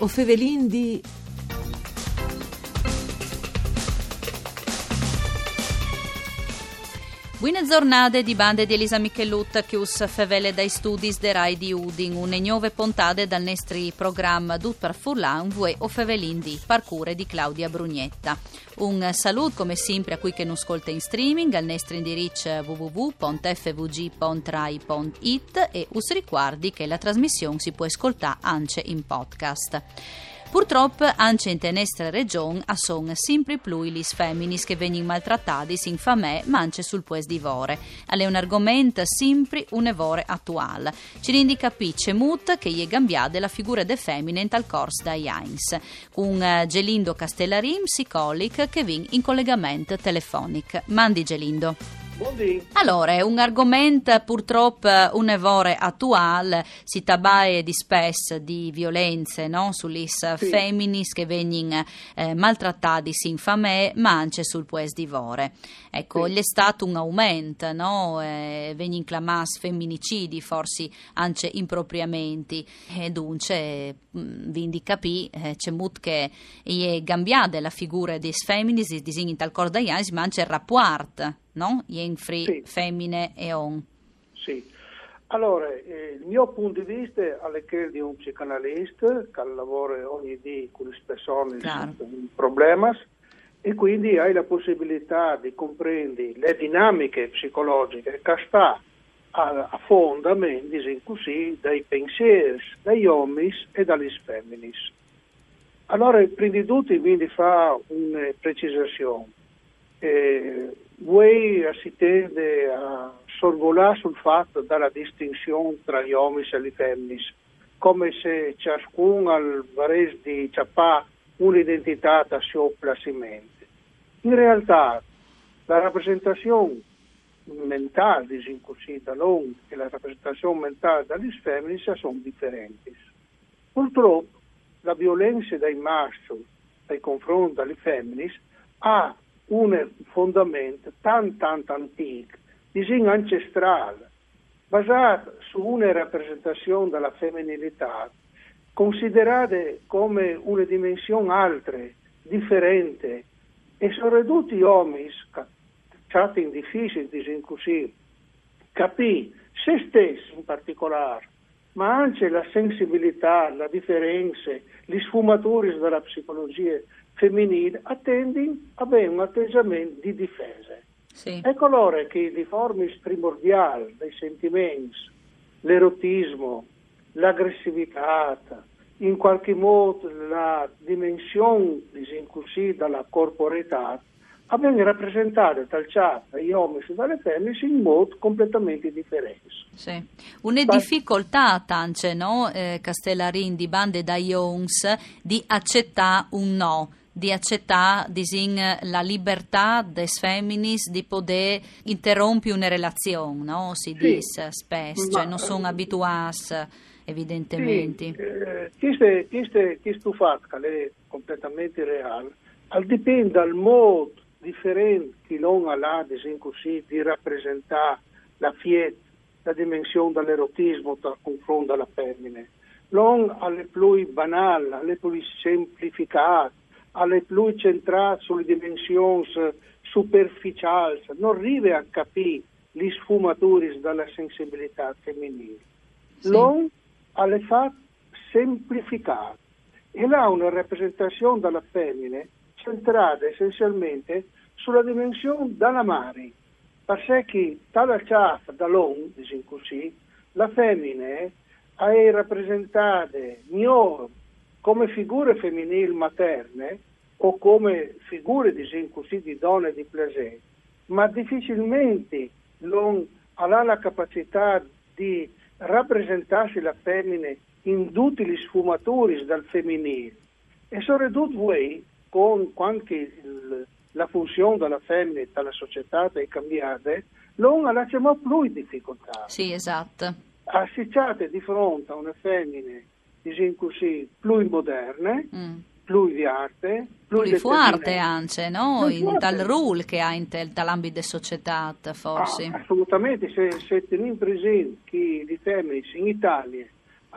O fevelin di... Buone giornate di bande di Elisa Michellut che us fevele dai studi de Rai di Udin, une nuove puntate dal nostro programma Dut per Furlan Vue o fevelin di Parcure di Claudia Brugnetta. Un saluto come sempre a cui che non ascolta in streaming al nostro indirizzo www.fvg.rai.it e us ricordi che la trasmissione si può ascoltare anche in podcast. Purtroppo anche in nostra regione sono sempre più le femmine che vengono maltrattate in famè ma anche sul pues di vore. È un argomento sempre un evore attuale. Ci rende capisce mut che gli è cambiata la figura de femmine in tal corso da Heinz. Un eh, Gelindo Castellarim, psicolic, che viene in collegamento telefonico. Mandi Gelindo. Buondì. Allora, è un argomento purtroppo un evore attuale, si tabae di spesso di violenze no? sulle sì. femminis che vengono eh, maltrattate in famè, ma anche sul pues di vore. Ecco, sì. è stato un aumento, no? eh, vengono chiamati femminicidi, forse anche impropriamenti, e dunque, mm, vi capì, eh, c'è molto che è cambiata la figura dei femminis, di in tal corda ma anche il rapporto no? Jenfri, sì. femmine e on. Sì. Allora, eh, il mio punto di vista è quello di un psicanalista che lavora ogni giorno con le persone claro. con problemi e quindi hai la possibilità di comprendere le dinamiche psicologiche che sta a, a fondamento, così, dai pensieri, dagli uomini e dalle femmine. Allora, prima di tutto, quindi fa una precisazione. Eh, voi si tende a sorvolare sul fatto della distinzione tra gli uomini e le femmine, come se ciascuno vares di ciappà un'identità da suo placimento. In realtà la rappresentazione mentale di così dall'uomo e la rappresentazione mentale delle femmine sono differenti. Purtroppo la violenza dei maschi nei confronti delle femmine ha un fondamento tan tan antico, disegno ancestrale, basato su una rappresentazione della femminilità, considerate come una dimensione altra, differente, e sono ridotti gli uomini, chat in difficile, disegno così, capì se stessi in particolare, ma anche la sensibilità, le differenze, le sfumature della psicologia femminile attendi a avere un atteggiamento di difesa. Sì. È coloro che le forme primordiali dei sentimenti, l'erotismo, l'aggressività, in qualche modo la dimensione disinclusiva della corporeità, abbiamo rappresentato dal chat dagli uomini e dalle femmine in modo completamente differente. Sì. Una Ma... difficoltà, Tance, no? eh, Castellarin di bande da Jones, di accettare un no di accettare la libertà des feminis di poter interrompere una relazione, no? si sì, dice spesso, cioè non sono abituati evidentemente. Sì, eh, questo fatto che è completamente reale, al dipende dal modo differente che l'uomo ha così, di rappresentare la fieta, la dimensione dell'erotismo dal confronto alla femmina. L'uomo è più banale, è più semplificato, alle più centrate sulle dimensioni superficiali, non arriva a capire le sfumature della sensibilità femminile. Sì. Non alle fa semplificate e là una rappresentazione della femmina centrata essenzialmente sulla dimensione della mare, perché tale ciaffa dall'on, diciamo così, la femmina è rappresentata non come figure femminili materne o come figure diciamo così, di donne di plaisir, ma difficilmente non ha la capacità di rappresentarsi la femmina in tutti gli sfumatori dal femminile. E soprattutto voi, con anche la funzione della femmina dalla società è cambiata, non lasciamo più difficoltà. Sì, esatto. Assicciate di fronte a una femmina, diciamo così, più moderne, mm più di arte, più di forte anche, no? In tal ruolo che ha in tel, dall'ambito società, forse. Ah, assolutamente, se, se teniamo presente che le femmine in Italia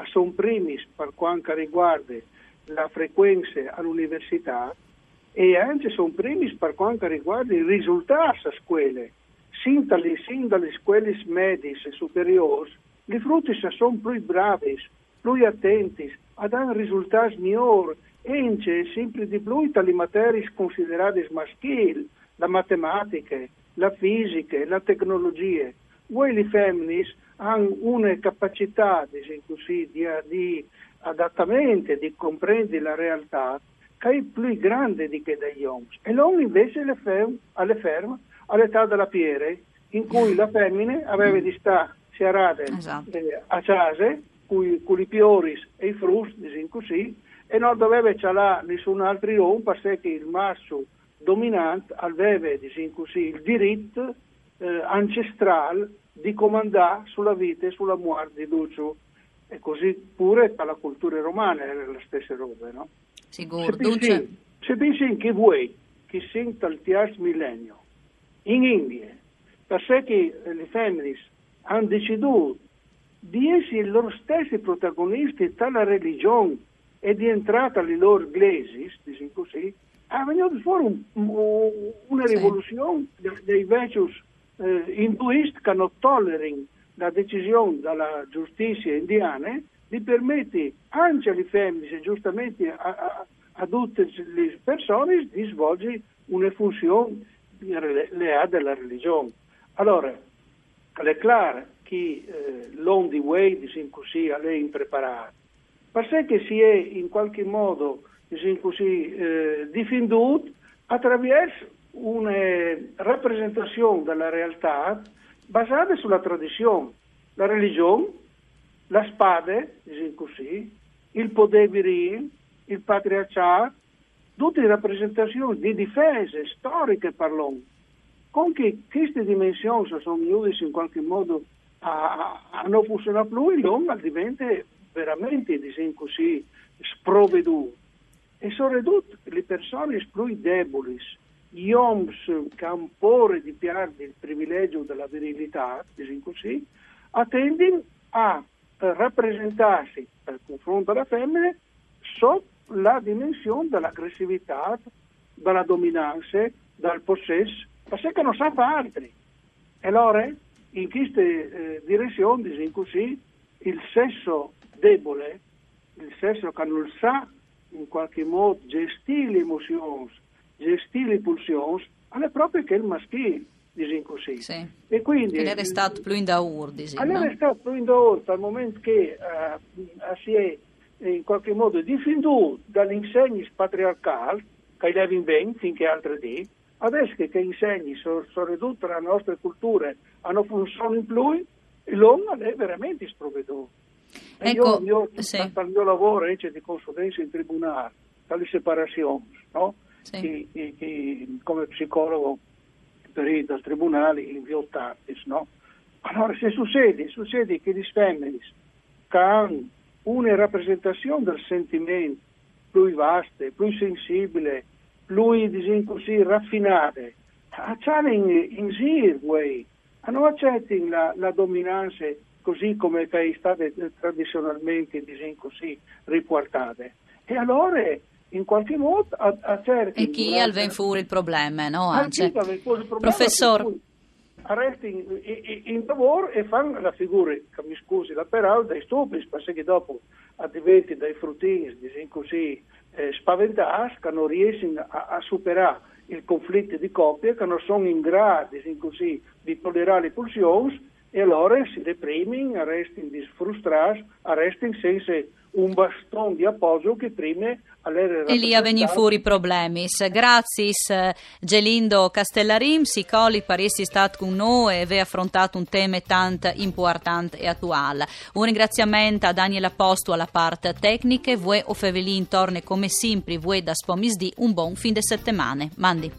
sono primi per quanto riguarda la frequenza all'università e anche sono primi per quanto riguarda i risultati a scuole. Sin dalle, sin dalle scuole medie e superiori, i frutti sono più bravi, più attenti, a dare risultati migliori, e sempre di più dalle materie considerate maschili, la matematica, la fisica, la tecnologia. Voi le femmine hanno una capacità così, di, di adattamento, di comprendere la realtà che è più grande di che degli uomini. E l'uomo invece le ferma, alle ferma all'età della piere, in cui la femmina aveva di stare serate esatto. eh, a casa con i piori e i frusti, diciamo così, e non doveva c'era nessun altro uomo perché il masso dominante aveva diciamo così, il diritto eh, ancestrale di comandare sulla vita e sulla morte di Lucio. E così pure per la cultura romana era la stessa roba, no? Sicuro. Se pensi che voi, che senta il terzo millennio, in India, perché le femmine hanno deciso di essere loro stessi protagonisti della religione e di entrare alle loro iglesi, diciamo così, è venuto fuori un, un, una rivoluzione dei vecchi eh, induisti che non tollerano la decisione della giustizia indiana di permettere anche alle femmine, giustamente a, a, a, tutte le persone, di svolgere una funzione leale della religione. Allora, è chiaro che eh, l'on di way, diciamo così, è impreparato, ma se che si è in qualche modo, diciamo così, eh, difenduto attraverso una rappresentazione della realtà basata sulla tradizione, la religione, la spada, diciamo così, il potere virile, il patriarcato, tutte rappresentazioni di difese storiche l'uomo. Con che queste dimensioni sono venute in qualche modo a, a non funzionare più, l'uomo diventa veramente, diciamo così, sprovveduto. E soprattutto le persone più deboli, gli che hanno paura di perdere il privilegio della virilità, diciamo così, attendono a rappresentarsi per confronto alla femmina sotto la dimensione dell'aggressività, della dominanza, del possesso, perché non sa fare altri. E allora, in questa eh, direzione, diciamo così, il sesso debole, il sesso che non sa in qualche modo gestire le emozioni, gestire le pulsioni, è proprio che il maschile, diciamo così. Sì. E quindi... Ed è stato più in daur, diciamo. È no? stato più in daur, dal momento che uh, si è in qualche modo difenduto dall'insegni patriarcali, che levi bene finché altri dì, adesso che, che insegni sono, sono ridotte la nostra cultura, hanno funzione in più, l'uomo è veramente sprovveduto. Ecco, io, io sì. il mio lavoro invece di consulenza in tribunale, dalle separazioni, no? sì. che, che, come psicologo perito al tribunale in viotatis, no? Allora, se succede, succede che gli femmini che hanno una rappresentazione del sentimento più vasta, più sensibile, più, diciamo così, raffinata, hanno in, in giro, non accettano la, la dominanza così come è state tradizionalmente diciamo così, riportate. E allora in qualche modo a, a certi... E chi ben fuori il problema, no? Anche. Professor... Arresti in, in, in, lavoro e fanno la figura, che mi scusi la parola, dei stupidi, perché dopo diventi dei fruttini, diciamo così, eh, spaventati, che non riescono a, a superare il conflitto di coppia, che non sono in grado, diciamo così, di tollerare le pulsioni e allora si deprimono, restano frustrati, restano senza un bastone di appoggio che prima e lì vengono fuori i problemi. Grazie Gelindo Castellarim, psicologo per essere stato con noi e aver affrontato un tema tanto importante e attuale. Un ringraziamento a Daniela Posto alla parte tecnica, voi o Fevelin torne come sempre, voi da Spomisdi, un buon fin de settimane. Mandi.